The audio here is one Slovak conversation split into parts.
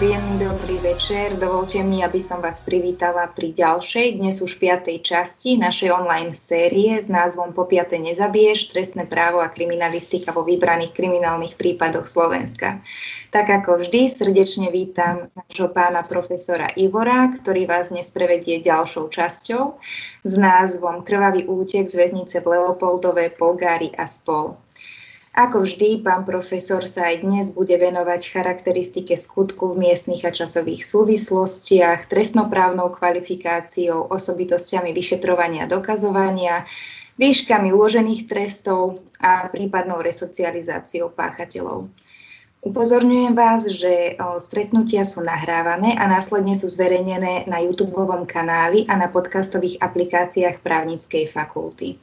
Príjemný dobrý večer. Dovolte mi, aby som vás privítala pri ďalšej, dnes už piatej časti našej online série s názvom Po piate nezabiješ, trestné právo a kriminalistika vo vybraných kriminálnych prípadoch Slovenska. Tak ako vždy, srdečne vítam nášho pána profesora Ivora, ktorý vás dnes prevedie ďalšou časťou s názvom Krvavý útek z väznice v Leopoldove, Polgári a spol. Ako vždy, pán profesor sa aj dnes bude venovať charakteristike skutku v miestnych a časových súvislostiach, trestnoprávnou kvalifikáciou, osobitosťami vyšetrovania a dokazovania, výškami uložených trestov a prípadnou resocializáciou páchateľov. Upozorňujem vás, že stretnutia sú nahrávané a následne sú zverejnené na YouTube kanáli a na podcastových aplikáciách právnickej fakulty.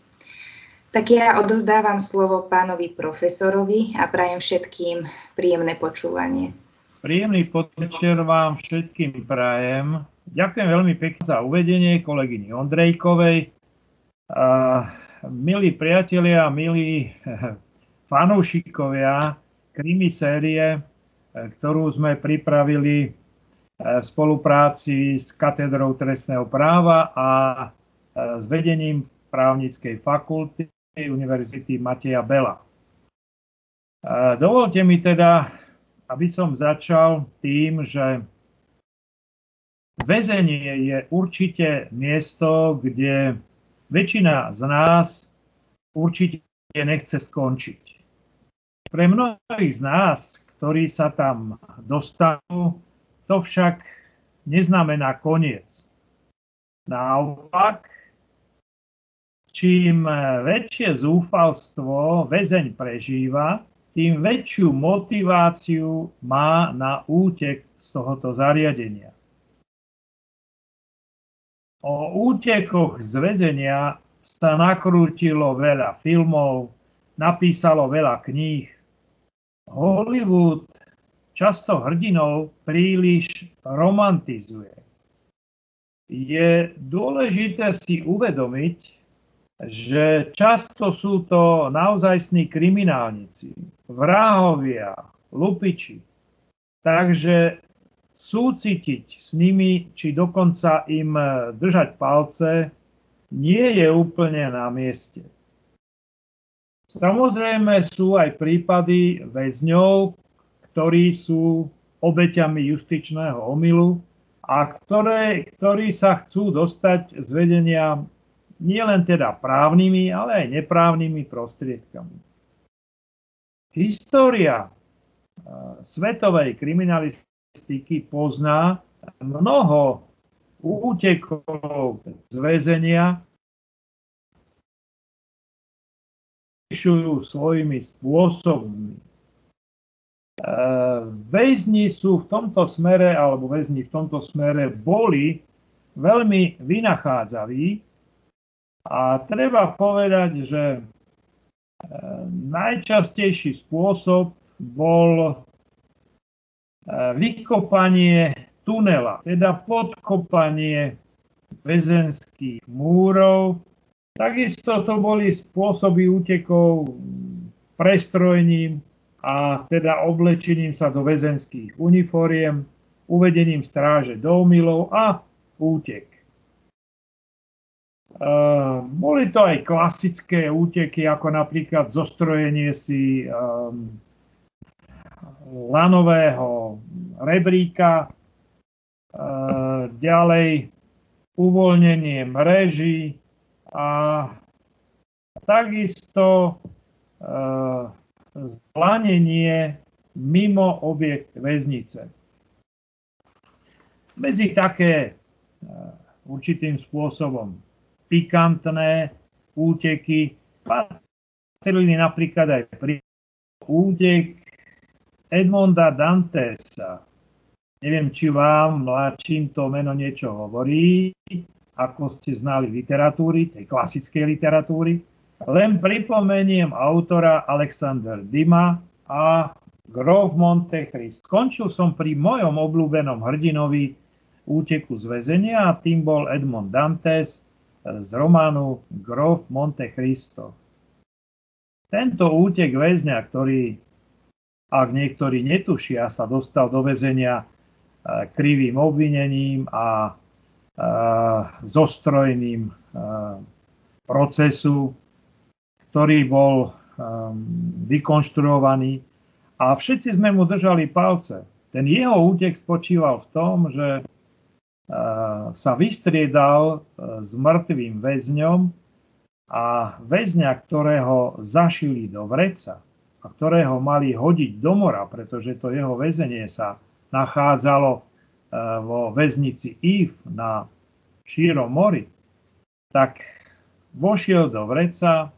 Tak ja odozdávam slovo pánovi profesorovi a prajem všetkým príjemné počúvanie. Príjemný podvečer vám všetkým prajem. Ďakujem veľmi pekne za uvedenie kolegyni Ondrejkovej. A, milí priatelia, milí fanúšikovia krimi série, ktorú sme pripravili v spolupráci s katedrou trestného práva a s vedením právnickej fakulty univerzity Mateja Bela. Dovolte mi teda, aby som začal tým, že väzenie je určite miesto, kde väčšina z nás určite nechce skončiť. Pre mnohých z nás, ktorí sa tam dostanú, to však neznamená koniec. Naopak, čím eh, väčšie zúfalstvo väzeň prežíva, tým väčšiu motiváciu má na útek z tohoto zariadenia. O útekoch z väzenia sa nakrútilo veľa filmov, napísalo veľa kníh. Hollywood často hrdinov príliš romantizuje. Je dôležité si uvedomiť, že často sú to naozajstní kriminálnici, vrahovia, lupiči. Takže súcitiť s nimi, či dokonca im držať palce, nie je úplne na mieste. Samozrejme sú aj prípady väzňov, ktorí sú obeťami justičného omylu a ktoré, ktorí sa chcú dostať z vedenia nielen teda právnymi, ale aj neprávnymi prostriedkami. História svetovej kriminalistiky pozná mnoho útekov z väzenia, svojimi spôsobmi. Väzni sú v tomto smere, alebo väzni v tomto smere boli veľmi vynachádzaví a treba povedať, že e, najčastejší spôsob bol e, vykopanie tunela, teda podkopanie väzenských múrov. Takisto to boli spôsoby útekov prestrojním a teda oblečením sa do väzenských uniforiem, uvedením stráže do omylov a útek. Uh, boli to aj klasické úteky, ako napríklad zostrojenie si um, lanového rebríka, uh, ďalej uvoľnenie mreží a takisto uh, zlanenie mimo objekt väznice. Medzi také určitým spôsobom pikantné úteky. Patrili napríklad aj pri útek Edmonda Dantesa. Neviem, či vám mladším to meno niečo hovorí, ako ste znali literatúry, tej klasickej literatúry. Len pripomeniem autora Alexander Dima a Grof Monte Cristo. Skončil som pri mojom obľúbenom hrdinovi úteku z väzenia a tým bol Edmond Dantes, z románu Grof Monte Cristo. Tento útek väzňa, ktorý, ak niektorí netušia, sa dostal do väzenia krivým obvinením a zostrojným procesu, ktorý bol vykonštruovaný a všetci sme mu držali palce. Ten jeho útek spočíval v tom, že sa vystriedal s mŕtvým väzňom a väzňa, ktorého zašili do vreca a ktorého mali hodiť do mora, pretože to jeho väzenie sa nachádzalo vo väznici If na šírom mori, tak vošiel do vreca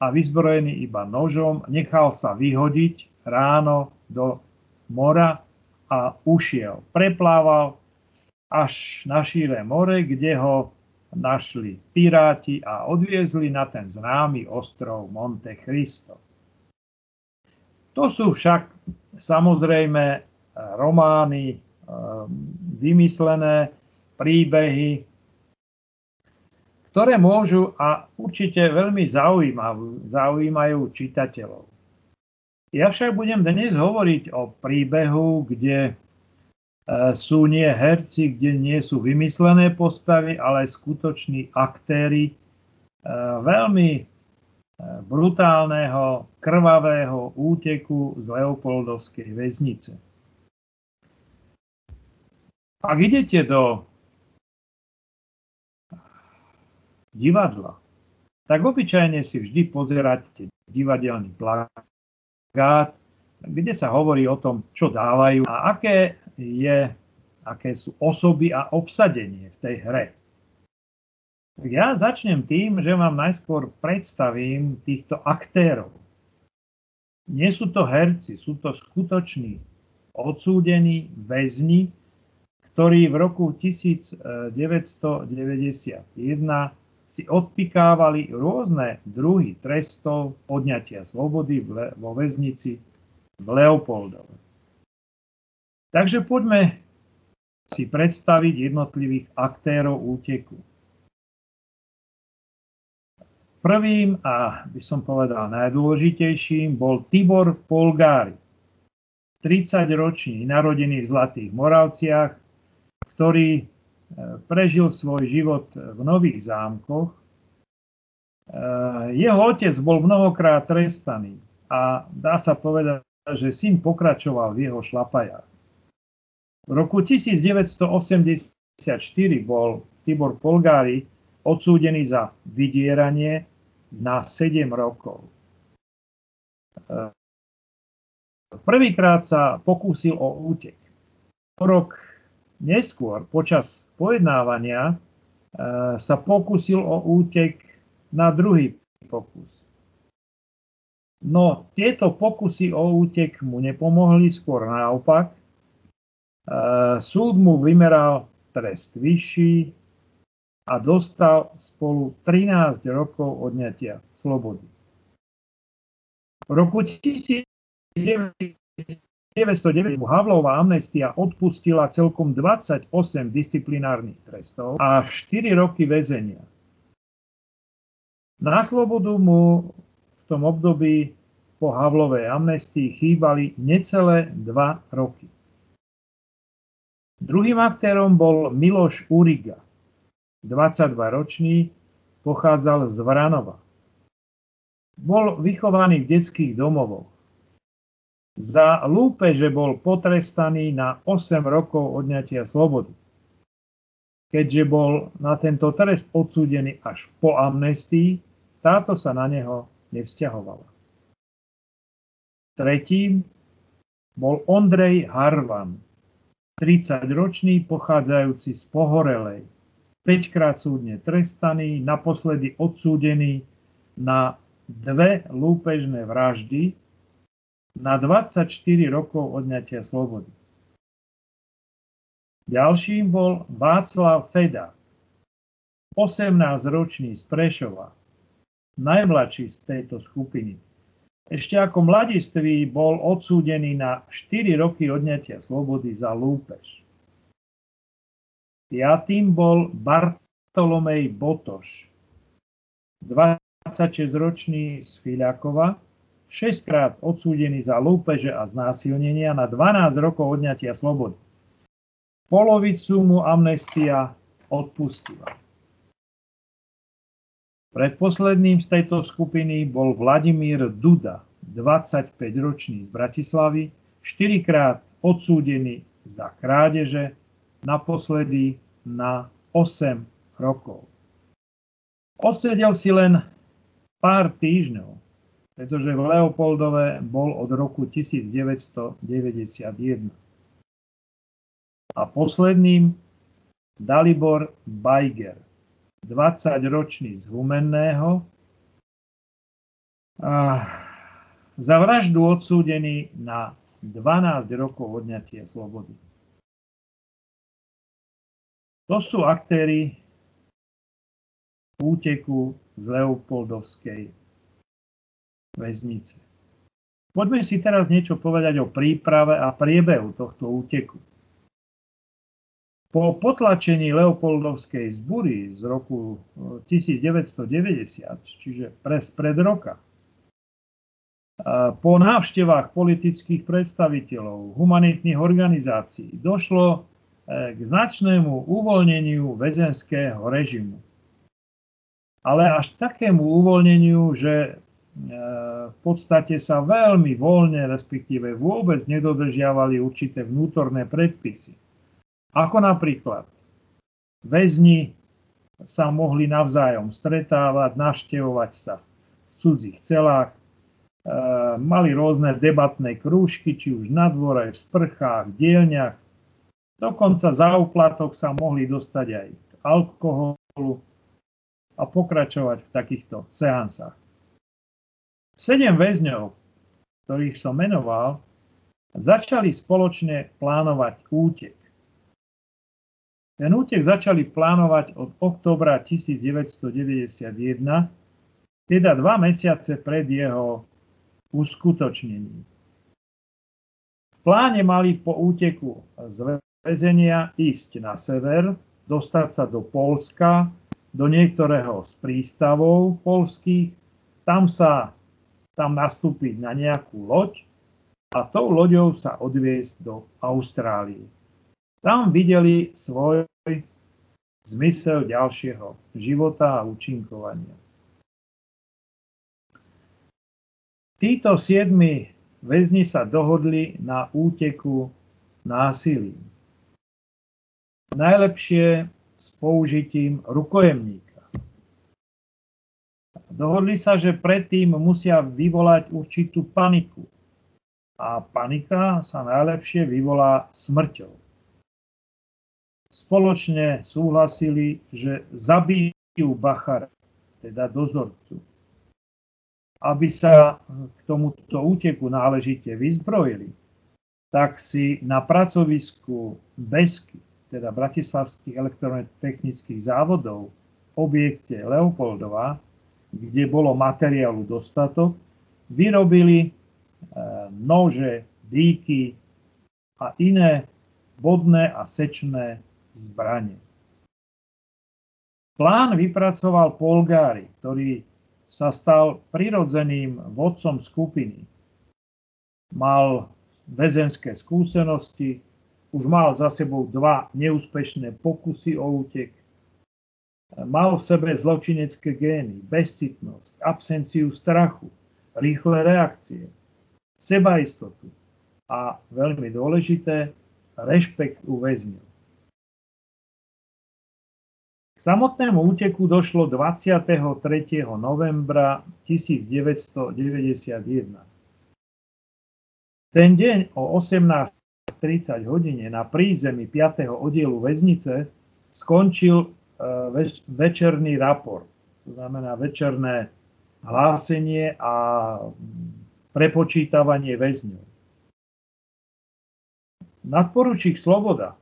a vyzbrojený iba nožom nechal sa vyhodiť ráno do mora a ušiel. Preplával až na šíre more, kde ho našli piráti a odviezli na ten známy ostrov Monte Cristo. To sú však samozrejme romány Ehm, vymyslené príbehy, ktoré môžu a určite veľmi zaujímajú čitateľov. Ja však budem dnes hovoriť o príbehu, kde sú nie herci, kde nie sú vymyslené postavy, ale skutoční aktéry e, veľmi e, brutálneho, krvavého úteku z Leopoldovskej väznice. Ak idete do divadla, tak obyčajne si vždy pozeráte divadelný plagát, kde sa hovorí o tom, čo dávajú a aké, je, aké sú osoby a obsadenie v tej hre. Ja začnem tým, že vám najskôr predstavím týchto aktérov. Nie sú to herci, sú to skutoční odsúdení väzni, ktorí v roku 1991 si odpikávali rôzne druhy trestov odňatia slobody vo väznici v Leopoldove. Takže poďme si predstaviť jednotlivých aktérov úteku. Prvým a by som povedal najdôležitejším bol Tibor Polgári, 30-ročný, narodený v Zlatých Moravciach, ktorý e, prežil svoj život v Nových zámkoch. E, jeho otec bol mnohokrát trestaný a dá sa povedať, že syn pokračoval v jeho šlapajách. V roku 1984 bol Tibor Polgári odsúdený za vydieranie na 7 rokov. E, prvýkrát sa pokúsil o útek. Rok Neskôr, počas pojednávania, e, sa pokusil o útek na druhý pokus. No tieto pokusy o útek mu nepomohli, skôr naopak. E, súd mu vymeral trest vyšší a dostal spolu 13 rokov odňatia slobody. V roku 1900 1909 Havlová amnestia odpustila celkom 28 disciplinárnych trestov a 4 roky väzenia. Na slobodu mu v tom období po Havlovej amnestii chýbali necelé 2 roky. Druhým aktérom bol Miloš Uriga, 22-ročný, pochádzal z Vranova. Bol vychovaný v detských domovoch. Za lúpeže bol potrestaný na 8 rokov odňatia slobody. Keďže bol na tento trest odsúdený až po amnestii, táto sa na neho nevzťahovala. Tretím bol Ondrej Harvan, 30-ročný pochádzajúci z Pohorelej, 5 krát súdne trestaný, naposledy odsúdený na dve lúpežné vraždy na 24 rokov odňatia slobody. Ďalším bol Václav Feda, 18-ročný z Prešova, najmladší z tejto skupiny. Ešte ako mladistvý bol odsúdený na 4 roky odňatia slobody za lúpež. Piatým bol Bartolomej Botoš, 26-ročný z Filiakova, 6 krát odsúdený za lúpeže a znásilnenia na 12 rokov odňatia slobody. Polovicu mu amnestia odpustila. Predposledným z tejto skupiny bol Vladimír Duda, 25-ročný z Bratislavy, štyrikrát odsúdený za krádeže, naposledy na 8 rokov. Odsedel si len pár týždňov, pretože v Leopoldove bol od roku 1991. A posledným Dalibor Bajger, 20-ročný z Humenného, za vraždu odsúdený na 12 rokov odňatia slobody. To sú aktéry úteku z Leopoldovskej väznice. Poďme si teraz niečo povedať o príprave a priebehu tohto úteku. Po potlačení Leopoldovskej zbury z roku 1990, eh, čiže pres pred roka, po návštevách politických predstaviteľov, humanitných organizácií došlo eh, k značnému uvoľneniu väzenského režimu. Ale až takému uvoľneniu, že eh, v podstate sa veľmi voľne, respektíve vôbec nedodržiavali určité vnútorné predpisy. Ako napríklad väzni sa mohli navzájom stretávať, navštevovať sa v cudzích celách, e, mali rôzne debatné krúžky, či už na dvore, v sprchách, v dielniach. Dokonca za úplatok sa mohli dostať aj k alkoholu a pokračovať v takýchto seansách. Sedem väzňov, ktorých som menoval, začali spoločne plánovať útek. Ten útek začali plánovať od oktobra 1991, teda dva mesiace pred jeho uskutočnením. V pláne mali po úteku z väzenia ísť na sever, dostať sa do Polska, do niektorého z prístavov polských, tam sa tam nastúpiť na nejakú loď a tou loďou sa odviesť do Austrálie. Tam videli svoj zmysel ďalšieho života a účinkovania. Títo siedmi väzni sa dohodli na úteku násilím. Najlepšie s použitím rukojemníka. Dohodli sa, že predtým musia vyvolať určitú paniku. A panika sa najlepšie vyvolá smrťou spoločne súhlasili, že zabijú Bachara, teda dozorcu. Aby sa k tomuto úteku náležite vyzbrojili, tak si na pracovisku BESKY, teda Bratislavských elektrotechnických závodov, objekte Leopoldova, kde bolo materiálu dostatok, vyrobili e, nože, dýky a iné bodné a sečné zbranie. Plán vypracoval Polgári, ktorý sa stal prirodzeným vodcom skupiny. Mal väzenské skúsenosti, už mal za sebou dva neúspešné pokusy o útek, mal v sebe zločinecké gény, bezcitnosť, absenciu strachu, rýchle reakcie, sebaistotu a veľmi dôležité, rešpekt u väzňov samotnému úteku došlo 23. novembra 1991. Ten deň o 18.30 hodine na prízemí 5. oddielu väznice skončil e, večerný raport, to znamená večerné hlásenie a prepočítavanie väzňov. Nadporučík Sloboda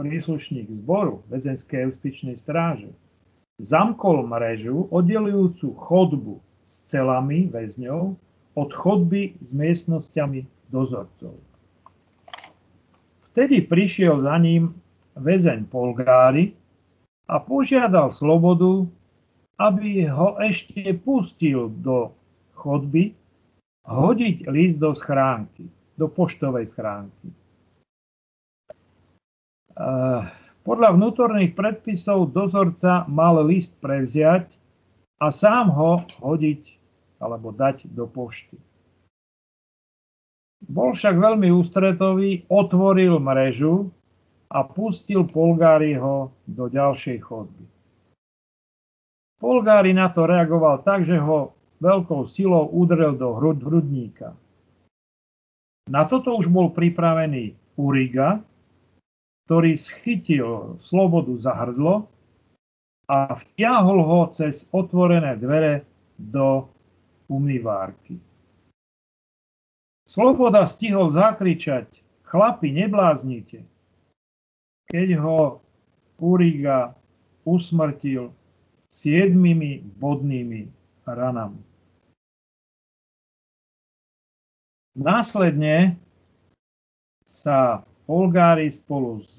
príslušník zboru väzenskej justičnej stráže zamkol mrežu oddelujúcu chodbu s celami väzňov od chodby s miestnosťami dozorcov. Vtedy prišiel za ním väzeň Polgári a požiadal slobodu, aby ho ešte pustil do chodby hodiť list do schránky, do poštovej schránky. Podľa vnútorných predpisov dozorca mal list prevziať a sám ho hodiť alebo dať do pošty. Bol však veľmi ústretový, otvoril mrežu a pustil Polgáriho do ďalšej chodby. Polgári na to reagoval tak, že ho veľkou silou udrel do hrud, hrudníka. Na toto už bol pripravený Uriga, ktorý schytil slobodu za hrdlo a vtiahol ho cez otvorené dvere do umývárky. Sloboda stihol zakričať, chlapi, nebláznite, keď ho Uriga usmrtil siedmimi bodnými ranami. Následne sa Polgári spolu s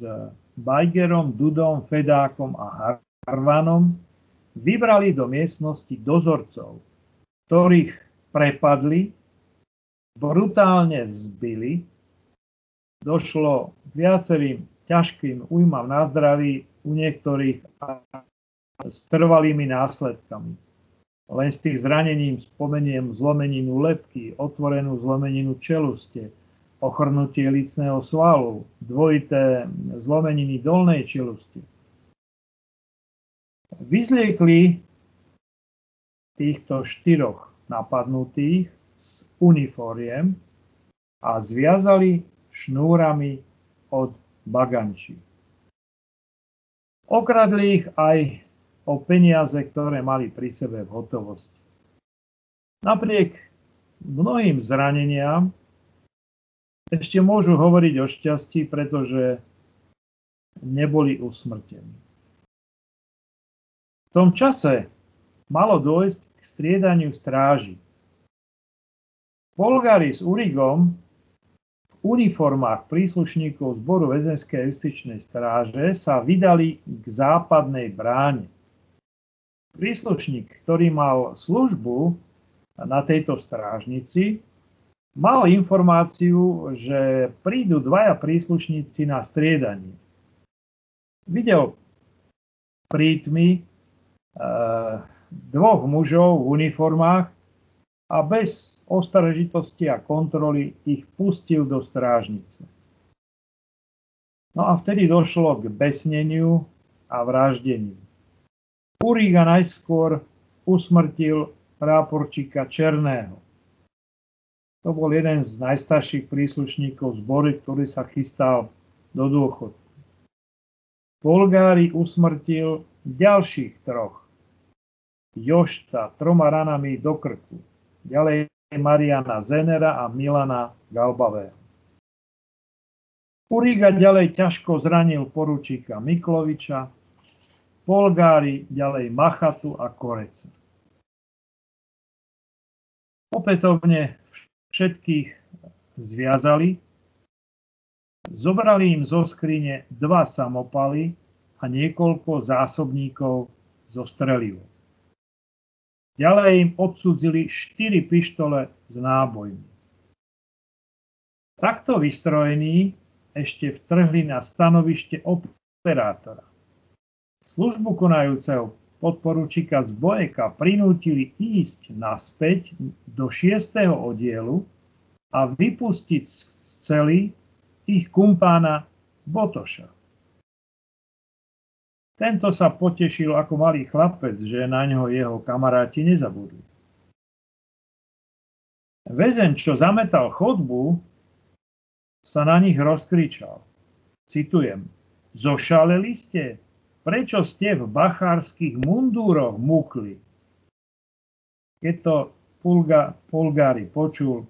Bajgerom, Dudom, Fedákom a Harvanom vybrali do miestnosti dozorcov, ktorých prepadli, brutálne zbili, došlo k viacerým ťažkým újmam na zdraví u niektorých s trvalými následkami. Len z tých zranením spomeniem zlomeninu lepky, otvorenú zlomeninu čeluste, ochrnutie licného svalu, dvojité zlomeniny dolnej čeluste. Vyzliekli týchto štyroch napadnutých z uniforiem a zviazali šnúrami od bagančí. Okradli ich aj o peniaze, ktoré mali pri sebe v hotovosti. Napriek mnohým zraneniam ešte môžu hovoriť o šťastí, pretože neboli usmrtení. V tom čase malo dôjsť k striedaniu stráži. Polgári s Urigom v uniformách príslušníkov zboru väzenskej justičnej stráže sa vydali k západnej bráne. Príslušník, ktorý mal službu na tejto strážnici, mal informáciu, že prídu dvaja príslušníci na striedanie. Videl prítmy dvoch mužov v uniformách a bez ostražitosti a kontroly ich pustil do strážnice. No a vtedy došlo k besneniu a vraždeniu. Uriga najskôr usmrtil práporčíka Černého. To bol jeden z najstarších príslušníkov zbory, ktorý sa chystal do dôchodku. Polgári usmrtil ďalších troch Jošta troma ranami do krku. Ďalej Mariana Zenera a Milana Galbavého. Uriga ďalej ťažko zranil poručíka Mikloviča, Polgári ďalej Machatu a Koreca. Opätovne všetkých zviazali, zobrali im zo skrine dva samopaly a niekoľko zásobníkov zo strelivom. Ďalej im odsudzili 4 pištole s nábojmi. Takto vystrojení ešte vtrhli na stanovište operátora. Službu konajúceho podporučíka z Bojeka prinútili ísť naspäť do 6. oddielu a vypustiť z celý ich kumpána Botoša. Tento sa potešil ako malý chlapec, že na ňo jeho kamaráti nezabudli. Väzen, čo zametal chodbu, sa na nich rozkričal. Citujem. Zošaleli ste? Prečo ste v bachárskych mundúroch mukli? Keď to Pulga, Pulgári počul,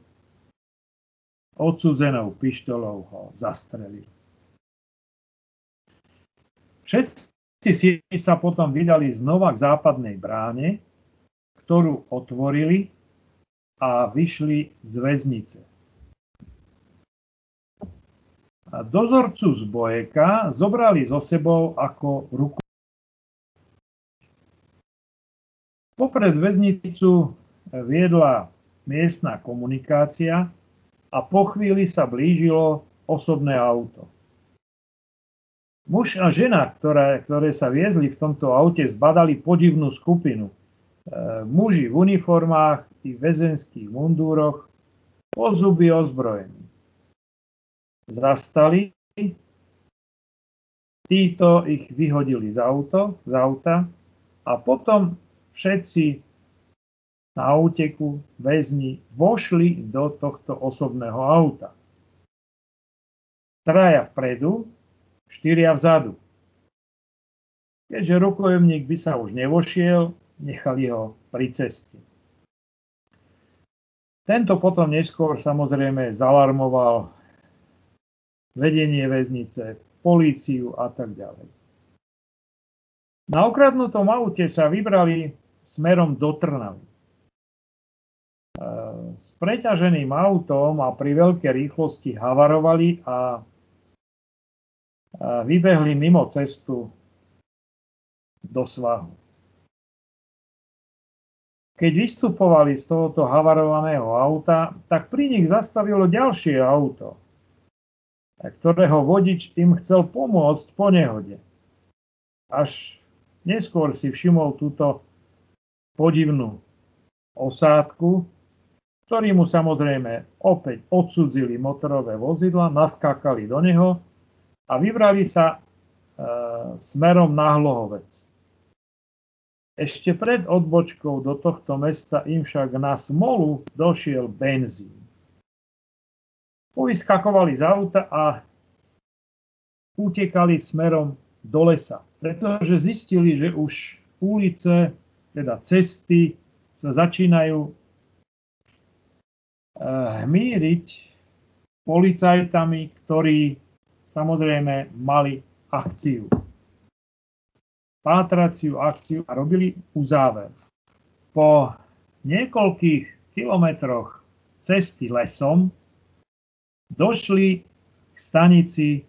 odsudzenou pištolou ho zastrelil. Všetci si sa potom vydali znova k západnej bráne, ktorú otvorili a vyšli z väznice. Dozorcu z Bojeka zobrali so sebou ako ruku. Popred väznicu viedla miestna komunikácia a po chvíli sa blížilo osobné auto. Muž a žena, ktoré, ktoré sa viezli v tomto aute, zbadali podivnú skupinu. E, muži v uniformách i väzenských mundúroch, po zuby ozbrojení. Zastali, títo ich vyhodili z, auto, z auta a potom všetci na úteku väzni vošli do tohto osobného auta. Traja vpredu, štyria vzadu. Keďže rukojemník by sa už nevošiel, nechali ho pri ceste. Tento potom neskôr samozrejme zalarmoval vedenie väznice, políciu a tak ďalej. Na okradnutom aute sa vybrali smerom do Trnavy. E, s preťaženým autom a pri veľkej rýchlosti havarovali a vybehli mimo cestu do svahu. Keď vystupovali z tohoto havarovaného auta, tak pri nich zastavilo ďalšie auto, ktorého vodič im chcel pomôcť po nehode. Až neskôr si všimol túto podivnú osádku, ktorí mu samozrejme opäť odsudzili motorové vozidla, naskákali do neho a vybrali sa e, smerom na Hlohovec. Ešte pred odbočkou do tohto mesta im však na smolu došiel benzín. Povyskakovali z auta a utekali smerom do lesa, pretože zistili, že už ulice, teda cesty, sa začínajú e, hmíriť policajtami, ktorí samozrejme mali akciu. Pátraciu akciu a robili uzáver. Po niekoľkých kilometroch cesty lesom došli k stanici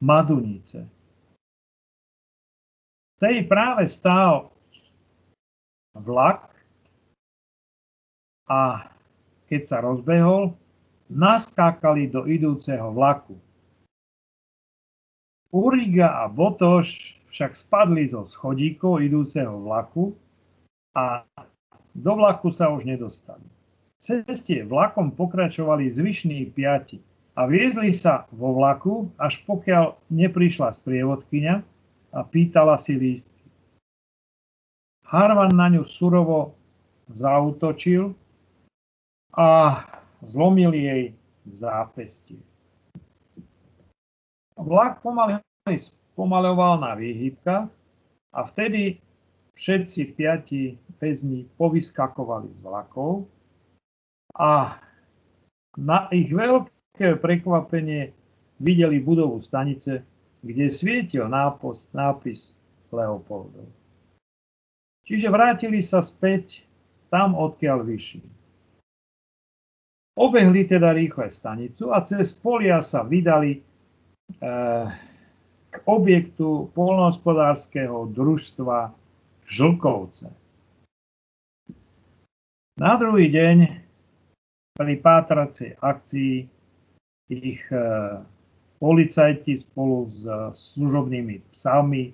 Madunice. V tej práve stál vlak a keď sa rozbehol, naskákali do idúceho vlaku. Uriga a Botoš však spadli zo schodíkov idúceho vlaku a do vlaku sa už nedostali. Cestie vlakom pokračovali zvyšní piati a viezli sa vo vlaku, až pokiaľ neprišla sprievodkyňa a pýtala si lístky. Harvan na ňu surovo zautočil a zlomil jej zápestie. Vlak pomaly spomaloval na výhybkách a vtedy všetci piati väzni povyskakovali z vlakov a na ich veľké prekvapenie videli budovu stanice, kde svietil nápis, nápis Leopoldov. Čiže vrátili sa späť tam, odkiaľ vyšli. Obehli teda rýchle stanicu a cez polia sa vydali k objektu polnohospodárskeho družstva Žlkovce. Na druhý deň pri pátracej akcii ich e, policajti spolu s služobnými psami e,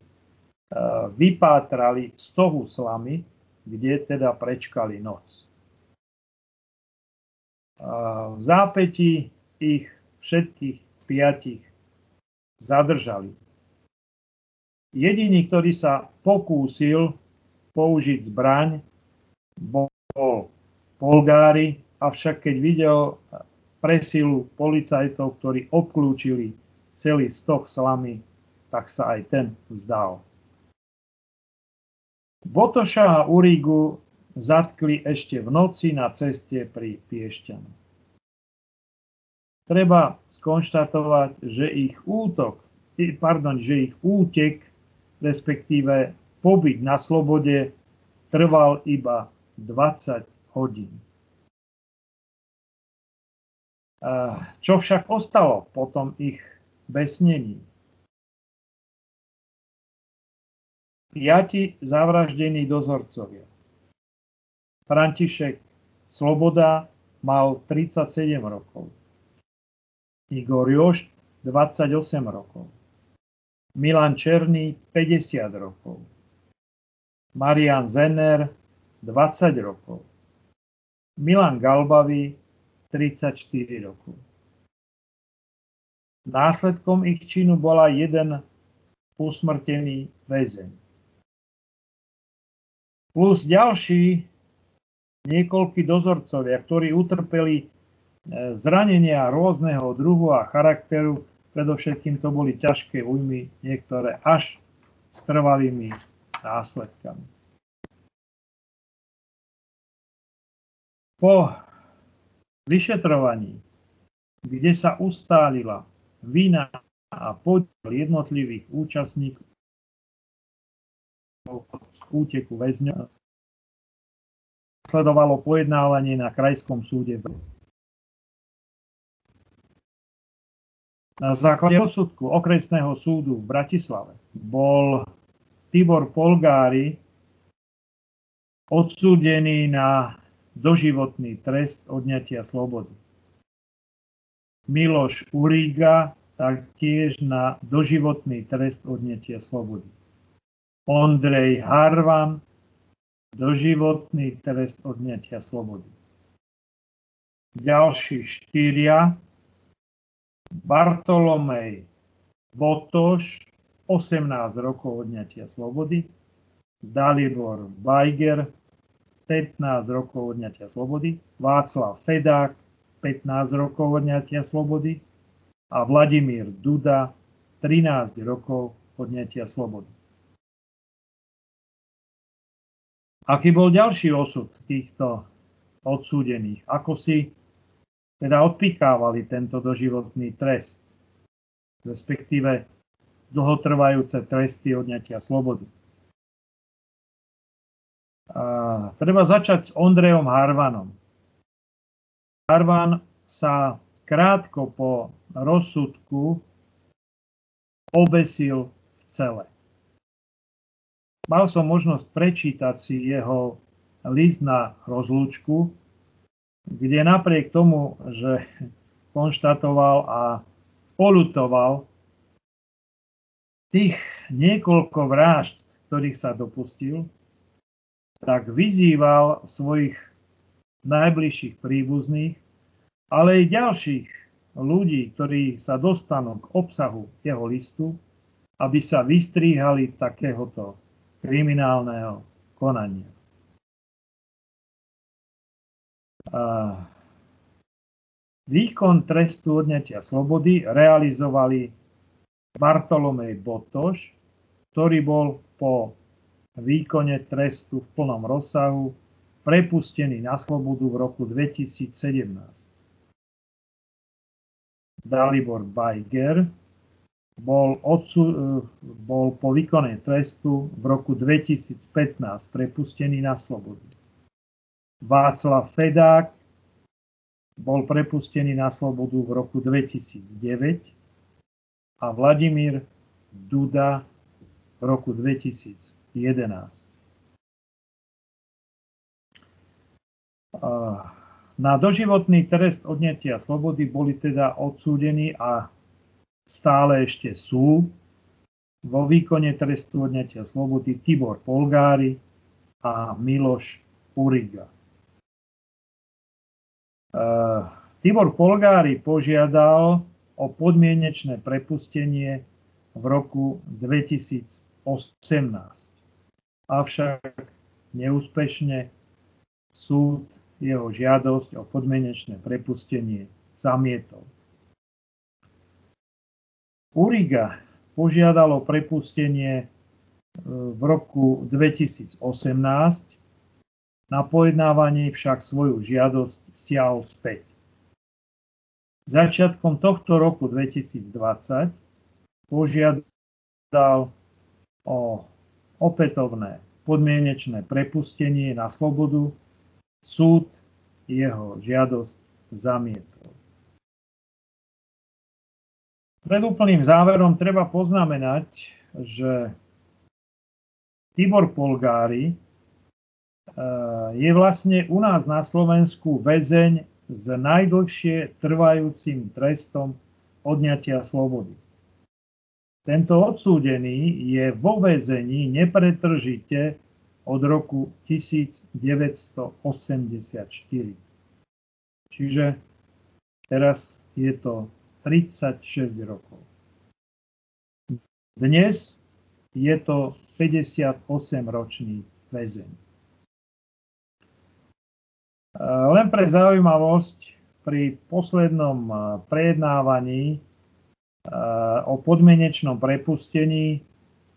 vypátrali stohu slamy, kde teda prečkali noc. V zápäti ich všetkých piatich zadržali. Jediný, ktorý sa pokúsil použiť zbraň, bol Polgári, avšak keď videl presilu policajtov, ktorí obklúčili celý stok slamy, tak sa aj ten vzdal. Botoša a Urigu zatkli ešte v noci na ceste pri Piešťanu. Treba skonštatovať, že ich útok, pardon, že ich útek, respektíve pobyt na slobode, trval iba 20 hodín. Čo však ostalo potom ich besnení? Piati zavraždení dozorcovia. František Sloboda mal 37 rokov. Igor Jošt 28 rokov. Milan Černý 50 rokov, Marian Zener 20 rokov, Milan Galbavý 34 rokov. Následkom ich činu bola jeden usmrtený väzeň. Plus ďalší niekoľkí dozorcovia, ktorí utrpeli e, zranenia rôzneho druhu a charakteru, predovšetkým to boli ťažké újmy, niektoré až s trvalými následkami. Po vyšetrovaní, kde sa ustálila vina a podiel jednotlivých účastníkov úteku väzňov, sledovalo pojednávanie na Krajskom súde. Na základe rozsudku okresného súdu v Bratislave bol Tibor Polgári odsúdený na doživotný trest odňatia slobody. Miloš Uríga taktiež na doživotný trest odňatia slobody. Ondrej Harvan doživotný trest odňatia slobody. Ďalší štyria Bartolomej Botoš 18 rokov odňatia slobody, Dalibor Bajger, 15 rokov odňatia slobody, Václav Fedák, 15 rokov odňatia slobody a Vladimír Duda, 13 rokov odňatia slobody. Aký bol ďalší osud týchto odsúdených? Ako si teda odpikávali tento doživotný trest, respektíve dlhotrvajúce tresty odňatia slobody. Treba začať s Ondrejom Harvanom. Harvan sa krátko po rozsudku obesil v cele. Mal som možnosť prečítať si jeho list na rozlúčku, kde napriek tomu, že konštatoval a polutoval tých niekoľko vražd, ktorých sa dopustil, tak vyzýval svojich najbližších príbuzných, ale aj ďalších ľudí, ktorí sa dostanú k obsahu jeho listu, aby sa vystríhali takéhoto kriminálneho konania. Výkon trestu odňatia slobody realizovali Bartolomej Botoš, ktorý bol po výkone trestu v plnom rozsahu prepustený na slobodu v roku 2017. Dalibor Bajger bol, odsu, bol po výkone trestu v roku 2015 prepustený na slobodu. Václav Fedák bol prepustený na slobodu v roku 2009 a Vladimír Duda v roku 2011. Na doživotný trest odnetia slobody boli teda odsúdení a stále ešte sú vo výkone trestu odnetia slobody Tibor Polgári a Miloš Uriga. Tibor Polgári požiadal o podmienečné prepustenie v roku 2018. Avšak neúspešne súd jeho žiadosť o podmienečné prepustenie zamietol. Uriga požiadalo prepustenie e, v roku 2018, na pojednávanie však svoju žiadosť stiahol späť. Začiatkom tohto roku 2020 požiadal o opätovné podmienečné prepustenie na slobodu. Súd jeho žiadosť zamietol. Pred úplným záverom treba poznamenať, že Tibor Polgári eh, je vlastne u nás na Slovensku väzeň s najdlhšie trvajúcim trestom odňatia slobody. Tento odsúdený je vo väzení nepretržite od roku 1984. Čiže teraz je to 36 rokov. Dnes je to 58-ročný väzeň. Len pre zaujímavosť, pri poslednom prejednávaní o podmienečnom prepustení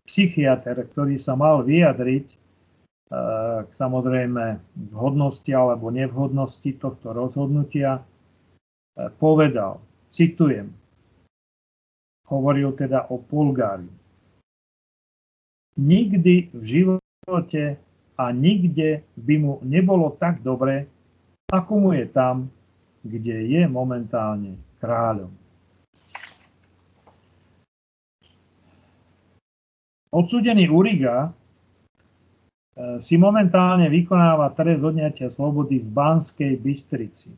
psychiatr, ktorý sa mal vyjadriť k samozrejme vhodnosti alebo nevhodnosti tohto rozhodnutia, povedal, citujem, hovoril teda o Bulgárii. Nikdy v živote a nikde by mu nebolo tak dobre, ako mu je tam, kde je momentálne kráľom. Odsudený Uriga e, si momentálne vykonáva trest odňatia slobody v Banskej Bystrici.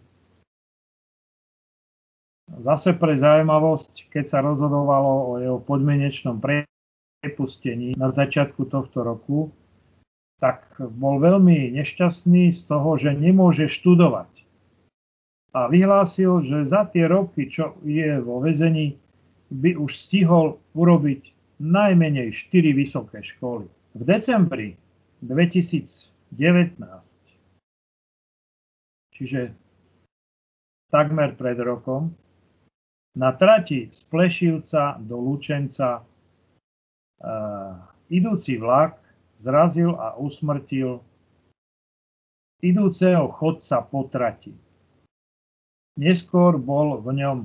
Zase pre zaujímavosť, keď sa rozhodovalo o jeho podmienečnom prepustení na začiatku tohto roku, tak bol veľmi nešťastný z toho, že nemôže študovať. A vyhlásil, že za tie roky, čo je vo väzení, by už stihol urobiť najmenej 4 vysoké školy. V decembri 2019, čiže takmer pred rokom, na trati z Plešivca do Lučenca uh, idúci vlak zrazil a usmrtil idúceho chodca po trati. Neskôr bol v ňom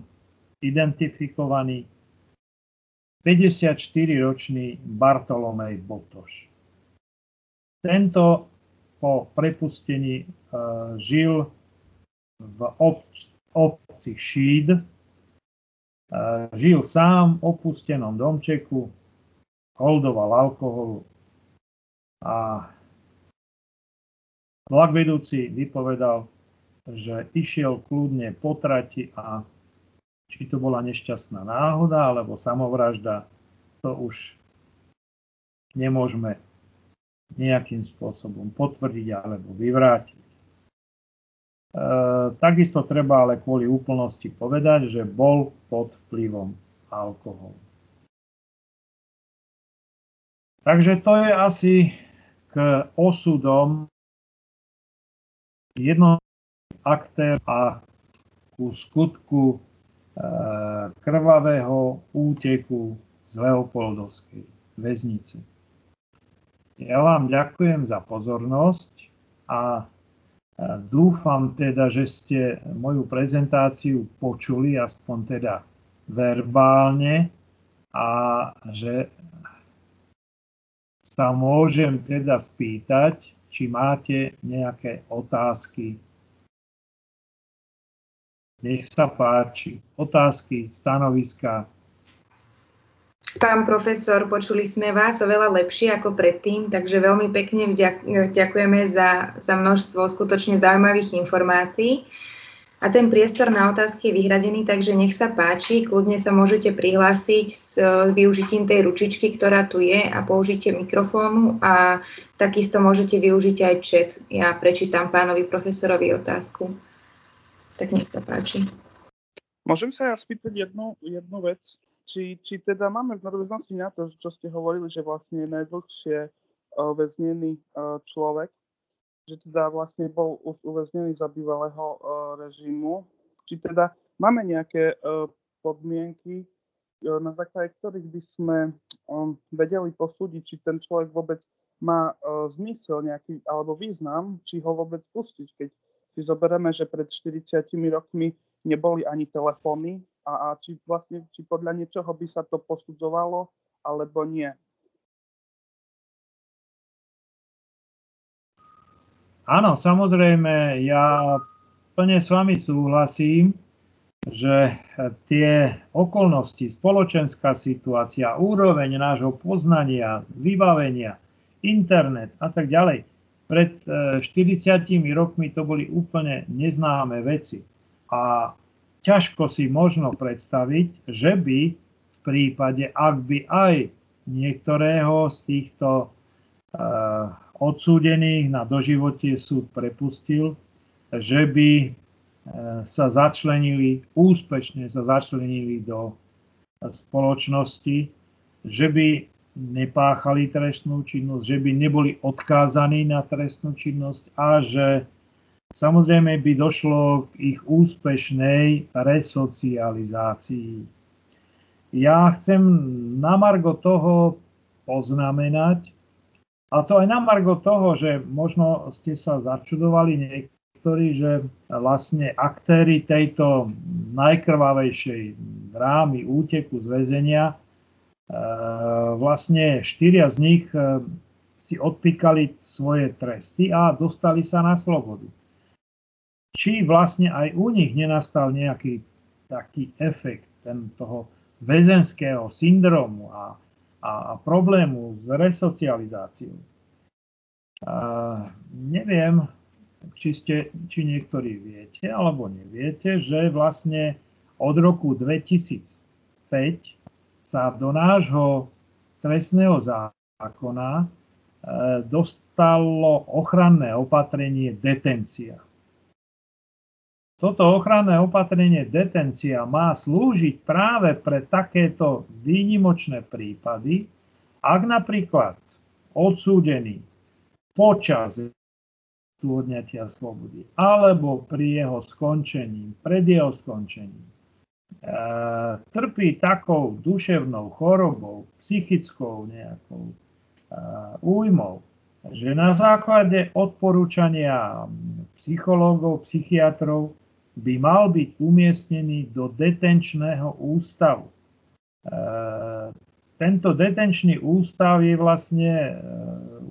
identifikovaný 54-ročný Bartolomej Botoš. Tento po prepustení uh, žil v obci, Šíd, uh, žil sám v opustenom domčeku, holdoval alkoholu a vlak vedúci vypovedal, že išiel kľudne po trati a či to bola nešťastná náhoda alebo samovražda, to už nemôžeme nejakým spôsobom potvrdiť alebo vyvrátiť. E, takisto treba ale kvôli úplnosti povedať, že bol pod vplyvom alkoholu. Takže to je asi k osudom jedno aktér a ku skutku krvavého úteku z Leopoldovskej väznice. Ja vám ďakujem za pozornosť a dúfam teda, že ste moju prezentáciu počuli, aspoň teda verbálne a že sa môžem teda spýtať, či máte nejaké otázky nech sa páči. Otázky, stanoviska. Pán profesor, počuli sme vás oveľa lepšie ako predtým, takže veľmi pekne ďakujeme za, za množstvo skutočne zaujímavých informácií. A ten priestor na otázky je vyhradený, takže nech sa páči, kľudne sa môžete prihlásiť s využitím tej ručičky, ktorá tu je a použite mikrofónu a takisto môžete využiť aj chat. Ja prečítam pánovi profesorovi otázku. Tak nech sa páči. Môžem sa ja spýtať jednu, jednu vec? Či, či teda máme v nadväznosti na to, čo ste hovorili, že vlastne je najdlhšie uh, väznený uh, človek, že teda vlastne bol už uväznený za bývalého uh, režimu. Či teda máme nejaké podmienky, na základe ktorých by sme vedeli posúdiť, či ten človek vôbec má zmysel nejaký, alebo význam, či ho vôbec pustiť, keď si zoberieme, že pred 40 rokmi neboli ani telefóny a, a či vlastne, či podľa niečoho by sa to posudzovalo, alebo nie. Áno, samozrejme, ja plne s vami súhlasím, že tie okolnosti, spoločenská situácia, úroveň nášho poznania, vybavenia, internet a tak ďalej, pred 40 e, rokmi to boli úplne neznáme veci. A ťažko si možno predstaviť, že by v prípade, ak by aj niektorého z týchto uh, odsúdených na doživotie súd prepustil, že by uh, sa začlenili, úspešne sa začlenili do spoločnosti, že by nepáchali trestnú činnosť, že by neboli odkázaní na trestnú činnosť a že samozrejme by došlo k ich úspešnej resocializácii. Ja chcem na margo toho poznamenať, a to aj na margo toho, že možno ste sa začudovali niektorí, že vlastne aktéry tejto najkrvavejšej drámy úteku z väzenia vlastne štyria z nich eh, si odpíkali svoje tresty a dostali sa na slobodu. Či vlastne aj u nich nenastal nejaký taký efekt ten toho väzenského syndromu a, a, a problému s resocializáciou. Uh, neviem, či, ste, či niektorí viete alebo neviete, že vlastne od roku 2005 sa do nášho trestného zákona e, dostalo ochranné opatrenie detencia. Toto ochranné opatrenie detencia má slúžiť práve pre takéto výnimočné prípady, ak napríklad odsúdený počas odňatia slobody alebo pri jeho skončení, pred jeho skončením trpí takou duševnou chorobou, psychickou nejakou e, újmou, že na základe odporúčania psychológov, psychiatrov by mal byť umiestnený do detenčného ústavu. E, tento detenčný ústav je vlastne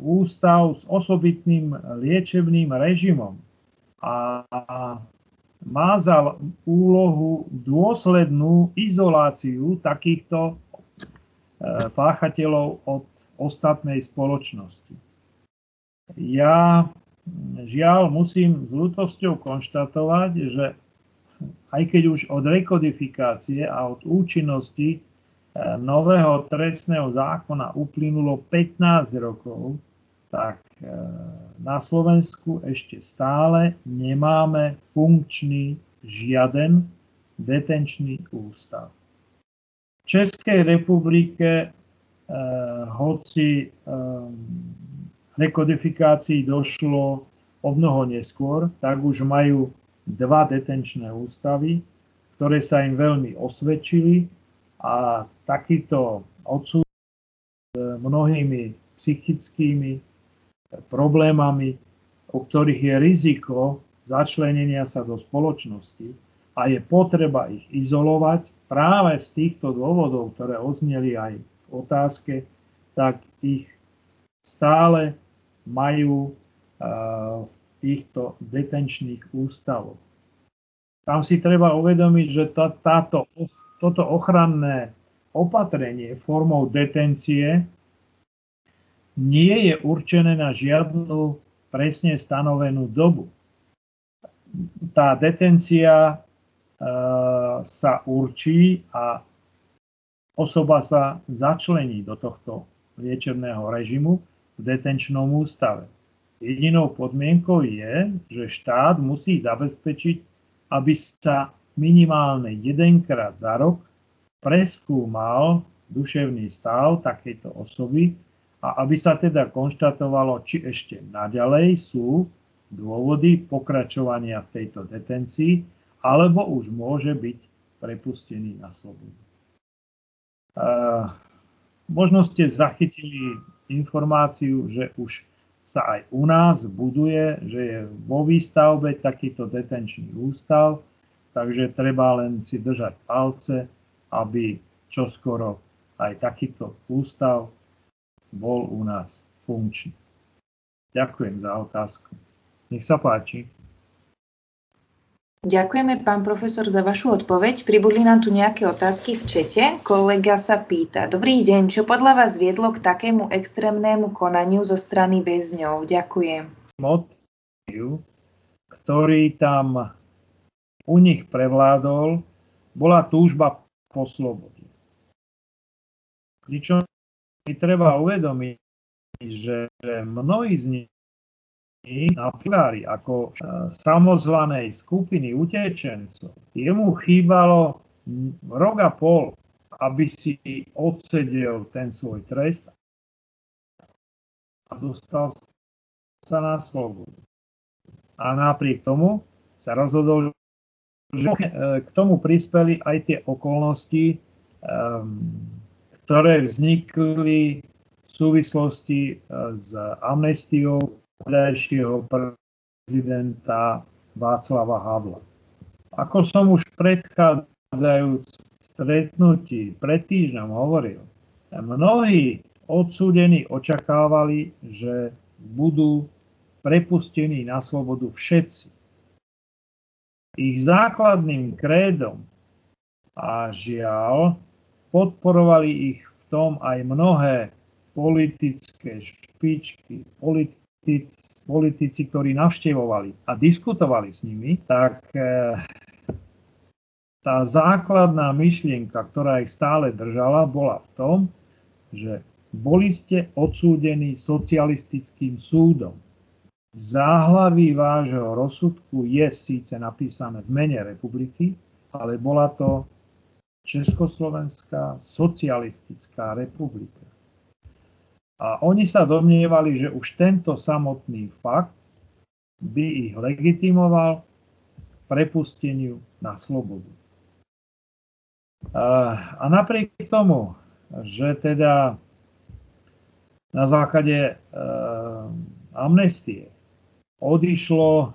ústav s osobitným liečebným režimom. A má za úlohu dôslednú izoláciu takýchto e, páchateľov od ostatnej spoločnosti. Ja žiaľ musím s ľutosťou konštatovať, že aj keď už od rekodifikácie a od účinnosti e, nového trestného zákona uplynulo 15 rokov, tak e, na Slovensku ešte stále nemáme funkčný žiaden detenčný ústav. V Českej republike, eh, hoci eh, rekodifikácii došlo o mnoho neskôr, tak už majú dva detenčné ústavy, ktoré sa im veľmi osvedčili a takýto odsúd s mnohými psychickými problémami, o ktorých je riziko začlenenia sa do spoločnosti a je potreba ich izolovať práve z týchto dôvodov, ktoré odzneli aj v otázke, tak ich stále majú v týchto detenčných ústavoch. Tam si treba uvedomiť, že tá, táto, toto ochranné opatrenie formou detencie nie je určené na žiadnu presne stanovenú dobu. Tá detencia e, sa určí a osoba sa začlení do tohto liečebného režimu v detenčnom ústave. Jedinou podmienkou je, že štát musí zabezpečiť, aby sa minimálne jedenkrát za rok preskúmal duševný stav takejto osoby a aby sa teda konštatovalo, či ešte naďalej sú dôvody pokračovania v tejto detencii, alebo už môže byť prepustený na slobodu. možno ste zachytili informáciu, že už sa aj u nás buduje, že je vo výstavbe takýto detenčný ústav, takže treba len si držať palce, aby čoskoro aj takýto ústav bol u nás funkčný. Ďakujem za otázku. Nech sa páči. Ďakujeme, pán profesor, za vašu odpoveď. Pribudli nám tu nejaké otázky v čete. Kolega sa pýta. Dobrý deň, čo podľa vás viedlo k takému extrémnemu konaniu zo strany väzňov? Ďakujem. Motív, ktorý tam u nich prevládol, bola túžba po slobode. Pričom treba uvedomiť, že mnohí z nich napríklad ako e, samozvanej skupiny utečencov, jemu chýbalo rok a pol, aby si odsedel ten svoj trest a dostal sa na slobodu. A napriek tomu sa rozhodol, že k tomu prispeli aj tie okolnosti, ktoré vznikli v súvislosti e, s amnestiou vtedajšieho prezidenta Václava Havla. Ako som už predchádzajúc stretnutí pred týždňom hovoril, mnohí odsúdení očakávali, že budú prepustení na slobodu všetci. Ich základným krédom a žiaľ podporovali ich v tom aj mnohé politické špičky, politic, politici, ktorí navštevovali a diskutovali s nimi, tak eh, tá základná myšlienka, ktorá ich stále držala, bola v tom, že boli ste odsúdení socialistickým súdom. V záhlaví vášho rozsudku je síce napísané v mene republiky, ale bola to Československá socialistická republika. A oni sa domnievali, že už tento samotný fakt by ich legitimoval prepusteniu na slobodu. A napriek tomu, že teda na základe e, amnestie odišlo,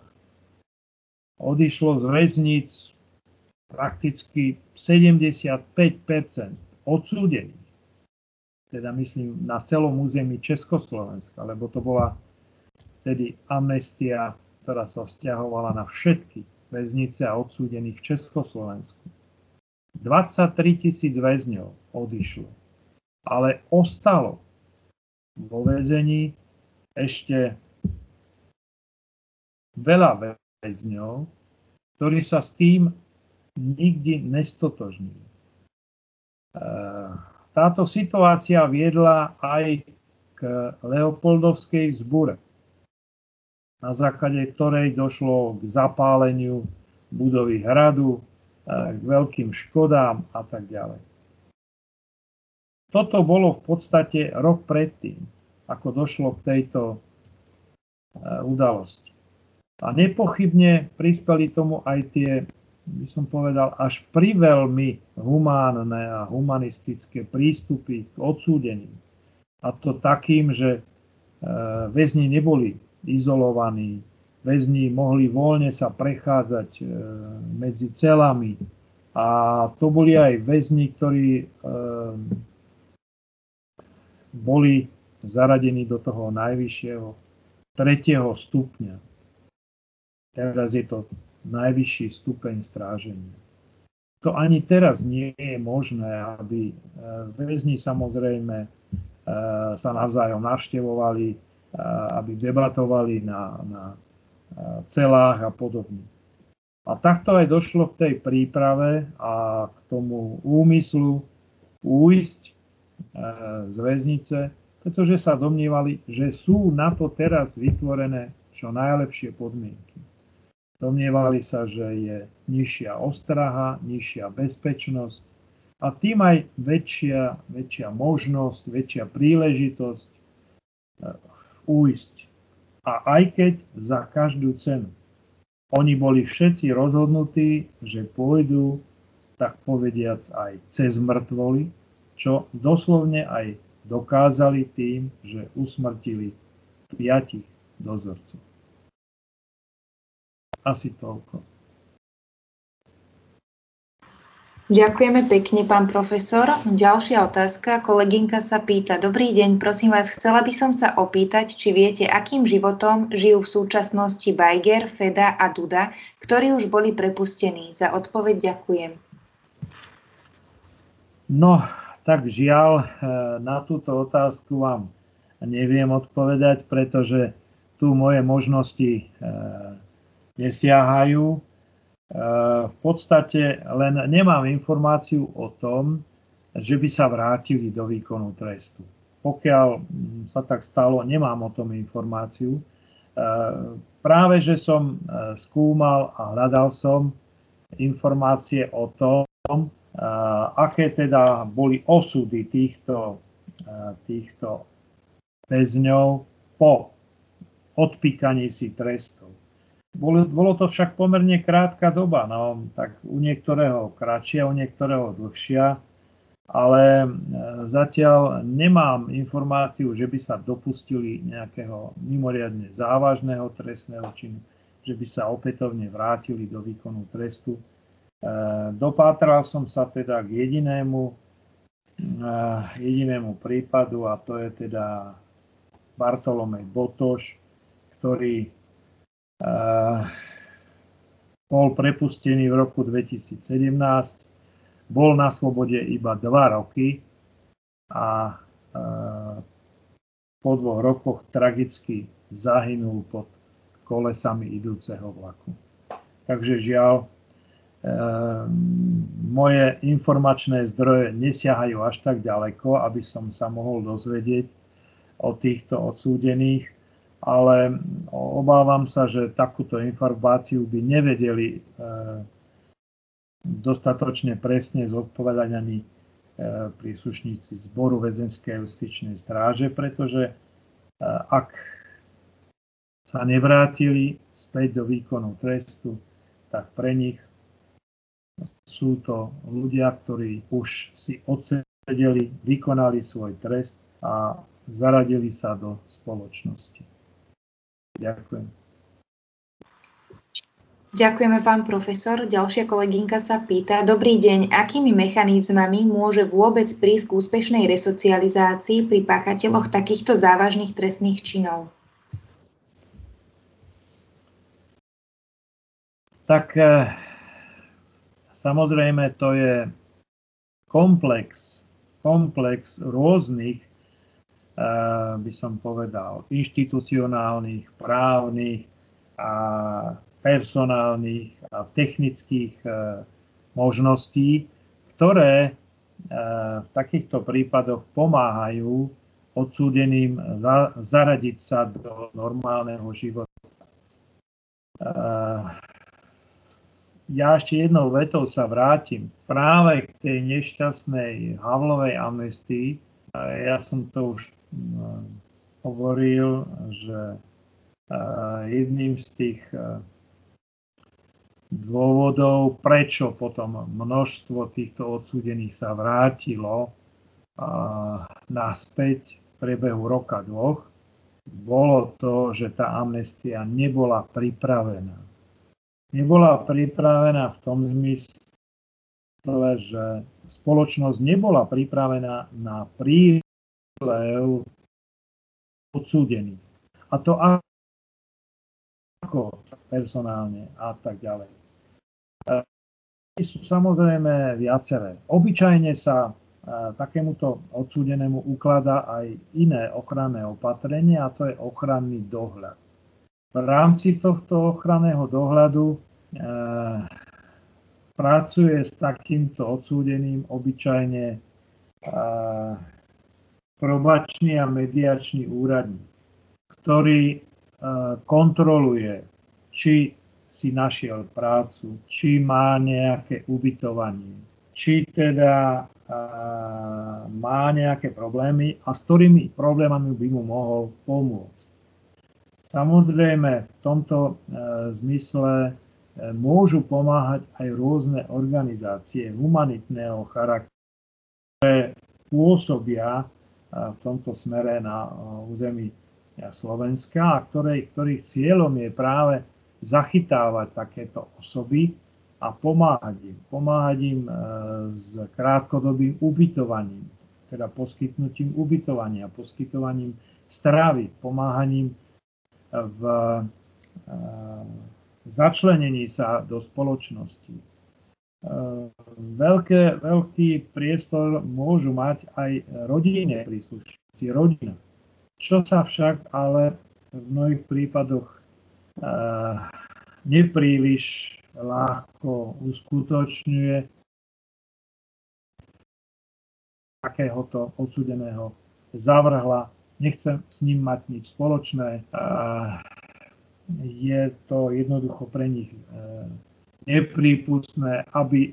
odišlo z väznic prakticky 75% odsúdených. Teda myslím na celom území Československa, lebo to bola tedy amnestia, ktorá sa vzťahovala na všetky väznice a odsúdených v Československu. 23 tisíc väzňov odišlo, ale ostalo vo väzení ešte veľa väzňov, ktorí sa s tým nikdy nestotožnili. E, táto situácia viedla aj k Leopoldovskej zbure, na základe ktorej došlo k zapáleniu budovy hradu, e, k veľkým škodám a tak ďalej. Toto bolo v podstate rok predtým, ako došlo k tejto e, udalosti. A nepochybne prispeli tomu aj tie, by som povedal, až priveľmi humánne a humanistické prístupy k odsúdeným. A to takým, že e, väzni neboli izolovaní, väzni mohli voľne sa prechádzať e, medzi celami. A to boli aj väzni, ktorí boli zaradení do toho najvyššieho tretieho stupňa. Teraz je to najvyšší stupeň stráženia. To ani teraz nie je možné, aby e, väzni samozrejme e, sa navzájom navštevovali, e, aby debatovali na, na celách a podobne. A takto aj došlo k tej príprave a k tomu úmyslu újsť z väznice, pretože sa domnievali, že sú na to teraz vytvorené čo najlepšie podmienky. Domnievali sa, že je nižšia ostraha, nižšia bezpečnosť a tým aj väčšia, väčšia možnosť, väčšia príležitosť ujsť. A aj keď za každú cenu. Oni boli všetci rozhodnutí, že pôjdu, tak povediac, aj cez mŕtvoly, čo doslovne aj dokázali tým, že usmrtili piatich dozorcov. Asi toľko. Ďakujeme pekne, pán profesor. Ďalšia otázka. Kolegynka sa pýta. Dobrý deň, prosím vás, chcela by som sa opýtať, či viete, akým životom žijú v súčasnosti Bajger, Feda a Duda, ktorí už boli prepustení. Za odpoveď ďakujem. No, tak žiaľ, eh, na túto otázku vám neviem odpovedať, pretože tu moje možnosti eh, nesiahajú. Eh, v podstate len nemám informáciu o tom, že by sa vrátili do výkonu trestu. Pokiaľ mm, sa tak stalo, nemám o tom informáciu. E, práve, že som e, skúmal a hľadal som informácie o tom, e, aké teda boli osudy týchto, týchto väzňov po odpíkaní si trestov. Bolo, bolo to však pomerne krátka doba, no, tak u niektorého kratšia, u niektorého dlhšia ale e, zatiaľ nemám informáciu, že by sa dopustili nejakého mimoriadne závažného trestného činu, že by sa opätovne vrátili do výkonu trestu. E, dopátral som sa teda k jedinému, e, jedinému prípadu a to je teda Bartolomej Botoš, ktorý bol prepustený v roku 2017 bol na slobode iba dva roky a po dvoch rokoch tragicky zahynul pod kolesami idúceho vlaku. Takže žiaľ, e, moje informačné zdroje nesiahajú až tak ďaleko, aby som sa mohol dozvedieť o týchto odsúdených, ale obávam sa, že takúto informáciu by nevedeli e, dostatočne presne zodpovedať ani e, príslušníci zboru väzenskej justičnej stráže, pretože e, ak sa nevrátili späť do výkonu trestu, tak pre nich sú to ľudia, ktorí už si odsedeli, vykonali svoj trest a zaradili sa do spoločnosti. Ďakujem. Ďakujeme, pán profesor. Ďalšia kolegynka sa pýta, dobrý deň, akými mechanizmami môže vôbec prísť k úspešnej resocializácii pri páchateľoch takýchto závažných trestných činov? Tak eh, samozrejme to je komplex, komplex rôznych, by som povedal, inštitucionálnych, právnych a personálnych a technických e, možností, ktoré e, v takýchto prípadoch pomáhajú odsúdeným zaradiť sa do normálneho života. Ja ešte jednou vetou sa vrátim práve k tej nešťastnej Havlovej amnestii. Ja som to už hovoril, že jedným z tých dôvodov, prečo potom množstvo týchto odsúdených sa vrátilo naspäť v priebehu roka dvoch, bolo to, že tá amnestia nebola pripravená. Nebola pripravená v tom zmysle, že spoločnosť nebola pripravená na prílev odsúdených. A to ako personálne a tak ďalej sú samozrejme viaceré. Obyčajne sa e, takémuto odsúdenému ukladá aj iné ochranné opatrenie a to je ochranný dohľad. V rámci tohto ochranného dohľadu e, pracuje s takýmto odsúdeným obyčajne probačný a mediačný úradník, ktorý kontroluje, či si našiel prácu, či má nejaké ubytovanie, či teda má nejaké problémy a s ktorými problémami by mu mohol pomôcť. Samozrejme, v tomto e, zmysle môžu pomáhať aj rôzne organizácie humanitného charakteru, ktoré pôsobia e, v tomto smere na e, území Slovenska a ktoré, ktorých cieľom je práve zachytávať takéto osoby a pomáhať im. Pomáhať im e, s krátkodobým ubytovaním, teda poskytnutím ubytovania, poskytovaním stravy, pomáhaním v e, začlenení sa do spoločnosti. E, veľké, veľký priestor môžu mať aj rodinné príslušníci, rodina. Čo sa však ale v mnohých prípadoch nepríliš ľahko uskutočňuje takéhoto odsudeného zavrhla, nechcem s ním mať nič spoločné. Je to jednoducho pre nich e, neprípustné, aby e,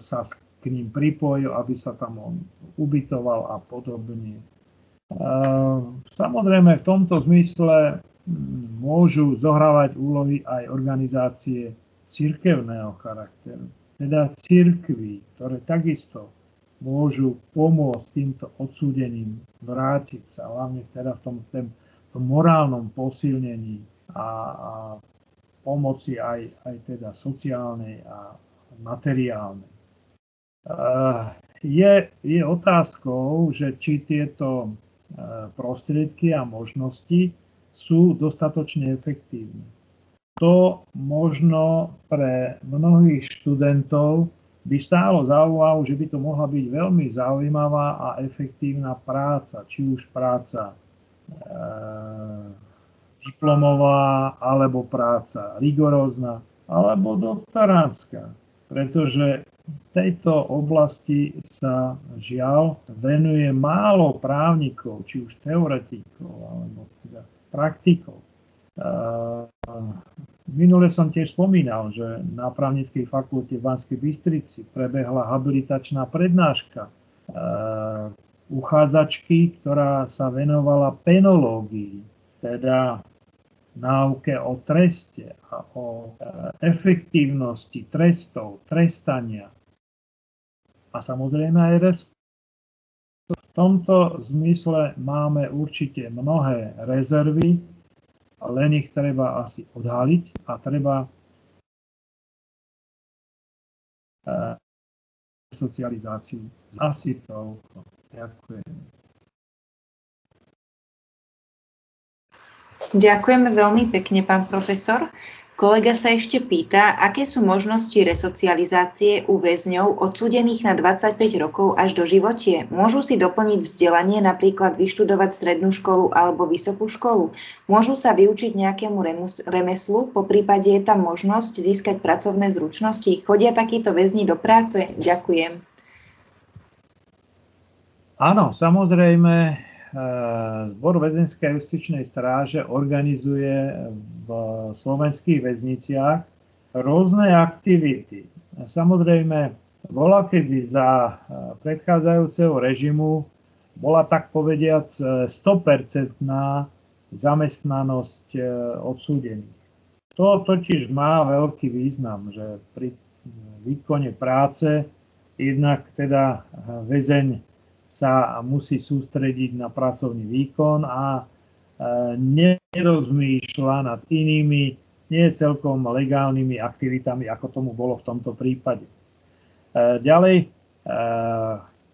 sa k ním pripojil, aby sa tam on ubytoval a podobne. E, samozrejme, v tomto zmysle môžu zohrávať úlohy aj organizácie cirkevného charakteru, teda cirkví, ktoré takisto môžu pomôcť týmto odsúdeným vrátiť sa, hlavne teda v tom, tém, tom morálnom posilnení a, a pomoci aj, aj teda sociálnej a materiálnej. Je, je otázkou, že či tieto prostriedky a možnosti sú dostatočne efektívne. To možno pre mnohých študentov by stálo za úvahu, že by to mohla byť veľmi zaujímavá a efektívna práca, či už práca e, diplomová, alebo práca rigorózna, alebo doktoránska. Pretože v tejto oblasti sa žiaľ venuje málo právnikov, či už teoretikov, alebo teda praktikov. Minule som tiež spomínal, že na právnickej fakulte v Banskej Bystrici prebehla habilitačná prednáška uchádzačky, ktorá sa venovala penológii, teda náuke o treste a o efektívnosti trestov, trestania a samozrejme aj res. V tomto zmysle máme určite mnohé rezervy, len ich treba asi odhaliť a treba eh, socializáciu. Asi to. Ďakujem. Ďakujeme veľmi pekne, pán profesor. Kolega sa ešte pýta, aké sú možnosti resocializácie u väzňov odsúdených na 25 rokov až do životie. Môžu si doplniť vzdelanie, napríklad vyštudovať strednú školu alebo vysokú školu? Môžu sa vyučiť nejakému remeslu, po prípade je tam možnosť získať pracovné zručnosti? Chodia takíto väzni do práce? Ďakujem. Áno, samozrejme, Zbor väzenskej justičnej stráže organizuje v slovenských väzniciach rôzne aktivity. Samozrejme, bola kedy za predchádzajúceho režimu bola tak povediac 100% zamestnanosť e, odsúdených. To totiž má veľký význam, že pri výkone práce jednak teda väzeň sa musí sústrediť na pracovný výkon a e, nerozmýšľa nad inými, nie celkom legálnymi aktivitami, ako tomu bolo v tomto prípade. E, ďalej, e,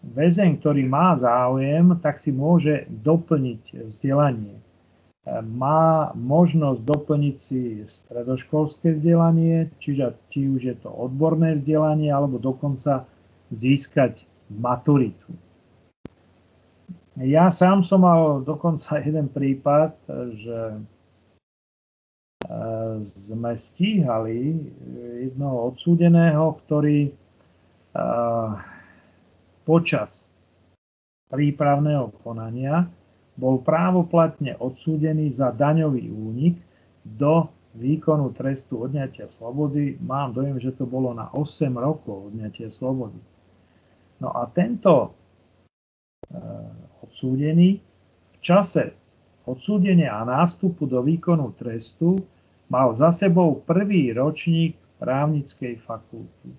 väzeň, ktorý má záujem, tak si môže doplniť vzdelanie. Má možnosť doplniť si stredoškolské vzdelanie, čiže či už je to odborné vzdelanie, alebo dokonca získať maturitu. Ja sám som mal dokonca jeden prípad, že e, sme stíhali jednoho odsúdeného, ktorý e, počas prípravného konania bol právoplatne odsúdený za daňový únik do výkonu trestu odňatia slobody. Mám dojem, že to bolo na 8 rokov odňatia slobody. No a tento odsúdený v čase odsúdenia a nástupu do výkonu trestu mal za sebou prvý ročník právnickej fakulty.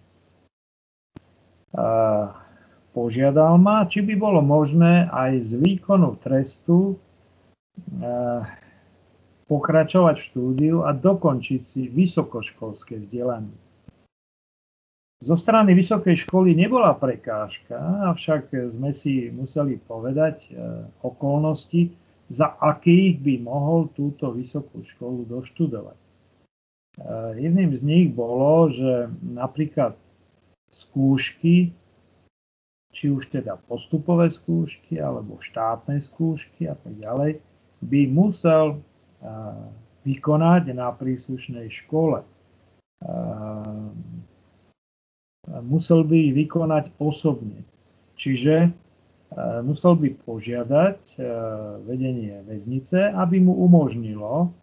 Požiadal ma, či by bolo možné aj z výkonu trestu pokračovať v štúdiu a dokončiť si vysokoškolské vzdelanie. Zo strany vysokej školy nebola prekážka, avšak sme si museli povedať e, okolnosti, za akých by mohol túto vysokú školu doštudovať. E, jedným z nich bolo, že napríklad skúšky, či už teda postupové skúšky alebo štátne skúšky a tak ďalej, by musel e, vykonať na príslušnej škole musel by ich vykonať osobne. Čiže musel by požiadať vedenie väznice, aby mu umožnilo,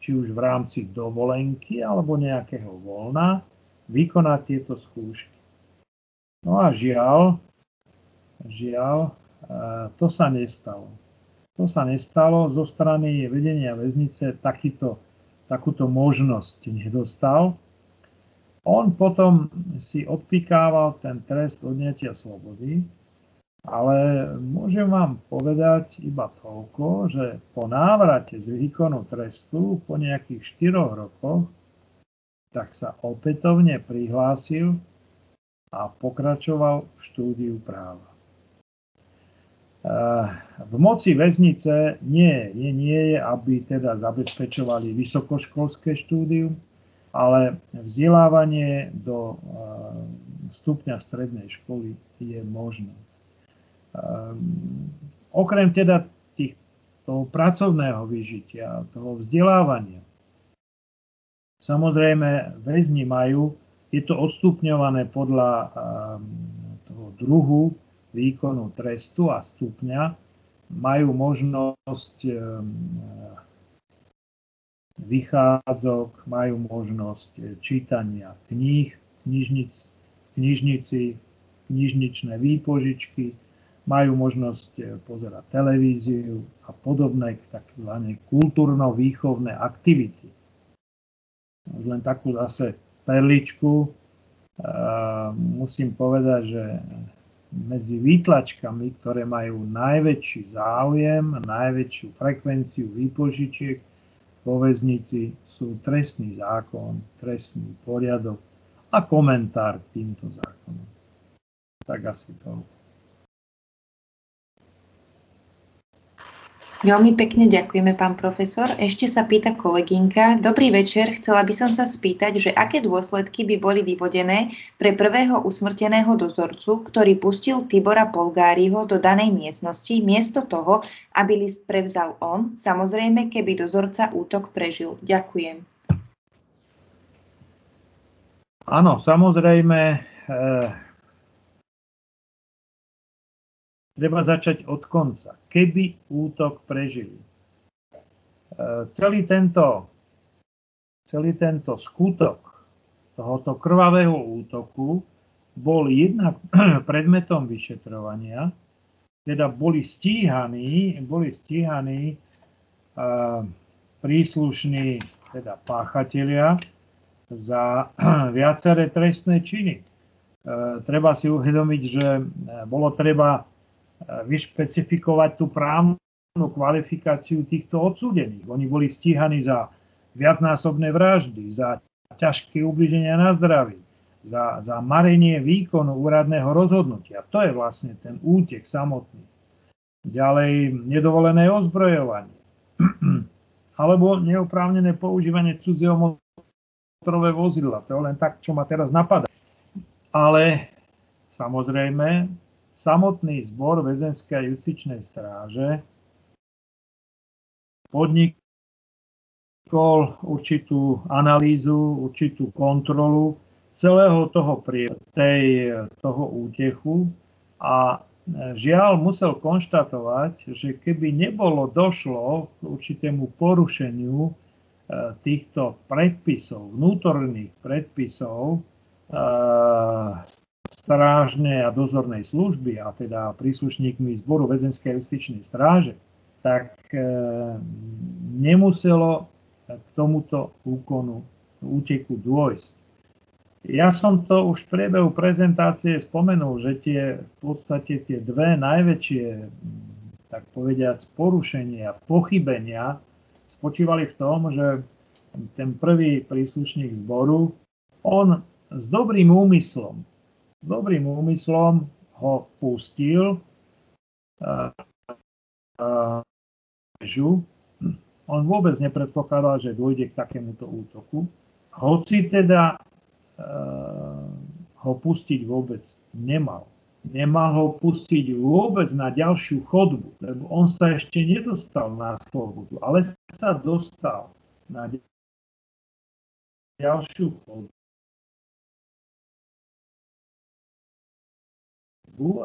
či už v rámci dovolenky alebo nejakého voľna, vykonať tieto skúšky. No a žiaľ, žiaľ, to sa nestalo. To sa nestalo. Zo strany vedenia väznice takýto, takúto možnosť nedostal. On potom si odpikával ten trest odňatia slobody, ale môžem vám povedať iba toľko, že po návrate z výkonu trestu po nejakých 4 rokoch tak sa opätovne prihlásil a pokračoval v štúdiu práva. V moci väznice nie, nie, nie je, aby teda zabezpečovali vysokoškolské štúdium, ale vzdelávanie do stupňa strednej školy je možné. Okrem teda tých, toho pracovného vyžitia, toho vzdelávania, samozrejme väzni majú, je to odstupňované podľa toho druhu výkonu trestu a stupňa majú možnosť vychádzok, majú možnosť e, čítania kníh, knižnic, knižnici, knižničné výpožičky, majú možnosť e, pozerať televíziu a podobné tzv. kultúrno-výchovné aktivity. Len takú zase perličku. Ehm, musím povedať, že medzi výtlačkami, ktoré majú najväčší záujem, najväčšiu frekvenciu výpožičiek vo väznici sú trestný zákon, trestný poriadok a komentár k týmto zákonom. Tak asi to. Veľmi pekne ďakujeme, pán profesor. Ešte sa pýta kolegynka. Dobrý večer, chcela by som sa spýtať, že aké dôsledky by boli vyvodené pre prvého usmrteného dozorcu, ktorý pustil Tibora Polgáriho do danej miestnosti, miesto toho, aby list prevzal on, samozrejme, keby dozorca útok prežil. Ďakujem. Áno, samozrejme, eh, Treba začať od konca. Keby útok prežili. E, celý tento, celý tento skutok tohoto krvavého útoku bol jednak predmetom vyšetrovania, teda boli stíhaní, boli stíhaní uh, príslušní teda páchatelia za viaceré trestné činy. Uh, treba si uvedomiť, že bolo treba vyšpecifikovať tú právnu kvalifikáciu týchto odsúdených. Oni boli stíhaní za viacnásobné vraždy, za ťažké ubliženia na zdraví, za, za marenie výkonu úradného rozhodnutia. To je vlastne ten útek samotný. Ďalej nedovolené ozbrojovanie alebo neoprávnené používanie cudzieho motorové vozidla. To je len tak, čo ma teraz napadá. Ale samozrejme samotný zbor väzenskej a justičnej stráže podnikol určitú analýzu, určitú kontrolu celého toho, tej, toho útechu a žiaľ musel konštatovať, že keby nebolo došlo k určitému porušeniu e, týchto predpisov, vnútorných predpisov, e, strážnej a dozornej služby a teda príslušníkmi zboru väzenskej justičnej stráže, tak e, nemuselo k tomuto úkonu úteku dôjsť. Ja som to už v priebehu prezentácie spomenul, že tie v podstate tie dve najväčšie, tak povediac, porušenia, pochybenia spočívali v tom, že ten prvý príslušník zboru, on s dobrým úmyslom dobrým úmyslom ho pustil. On vôbec nepredpokladal, že dôjde k takémuto útoku. Hoci teda ho pustiť vôbec nemal. Nemal ho pustiť vôbec na ďalšiu chodbu, lebo on sa ešte nedostal na slobodu, ale sa dostal na ďalšiu chodbu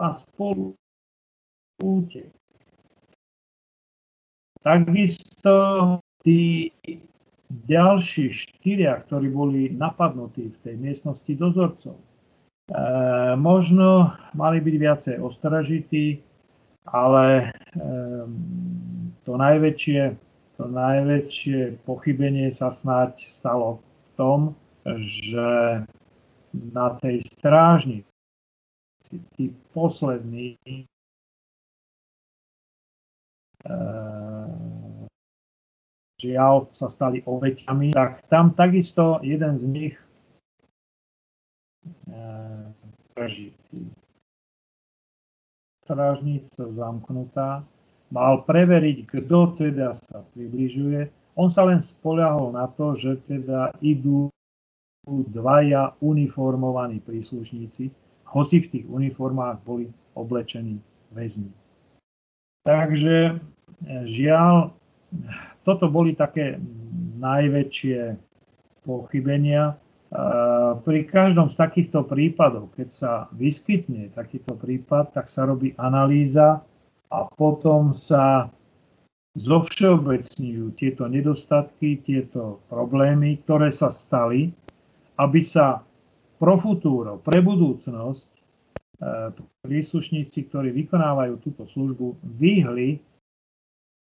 a spolu útek. Takisto tí ďalší štyria, ktorí boli napadnutí v tej miestnosti dozorcov, e, možno mali byť viacej ostražití, ale e, to najväčšie, to najväčšie pochybenie sa snáď stalo v tom, že na tej strážni tí poslední e, žiaľ sa stali obeťami, tak tam takisto jeden z nich drží. Strážnica zamknutá, mal preveriť, kto teda sa približuje. On sa len spoliahol na to, že teda idú dvaja uniformovaní príslušníci, hoci v tých uniformách boli oblečení väzni. Takže žiaľ, toto boli také najväčšie pochybenia. Pri každom z takýchto prípadov, keď sa vyskytne takýto prípad, tak sa robí analýza a potom sa zovšeobecňujú tieto nedostatky, tieto problémy, ktoré sa stali, aby sa pro futuro, pre budúcnosť e, príslušníci, ktorí vykonávajú túto službu, vyhli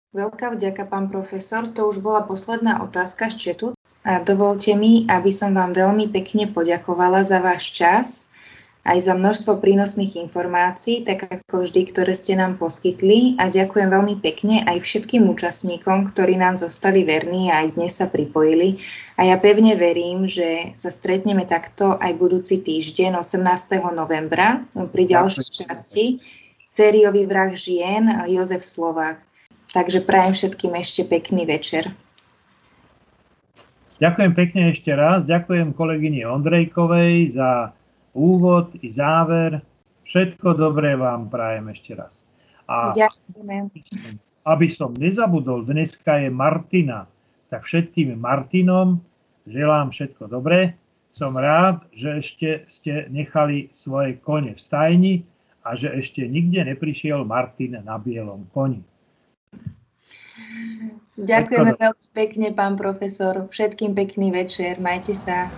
Veľká vďaka, pán profesor. To už bola posledná otázka z četu. A dovolte mi, aby som vám veľmi pekne poďakovala za váš čas, aj za množstvo prínosných informácií, tak ako vždy, ktoré ste nám poskytli. A ďakujem veľmi pekne aj všetkým účastníkom, ktorí nám zostali verní a aj dnes sa pripojili. A ja pevne verím, že sa stretneme takto aj budúci týždeň, 18. novembra, pri ďalšej časti sériový vrah žien Jozef Slovák. Takže prajem všetkým ešte pekný večer. Ďakujem pekne ešte raz. Ďakujem kolegyni Ondrejkovej za úvod i záver. Všetko dobré vám prajem ešte raz. A Ďakujem. aby som nezabudol, dneska je Martina, tak všetkým Martinom želám všetko dobré. Som rád, že ešte ste nechali svoje kone v stajni a že ešte nikde neprišiel Martin na bielom koni. Ďakujeme veľmi pekne, pán profesor. Všetkým pekný večer. Majte sa.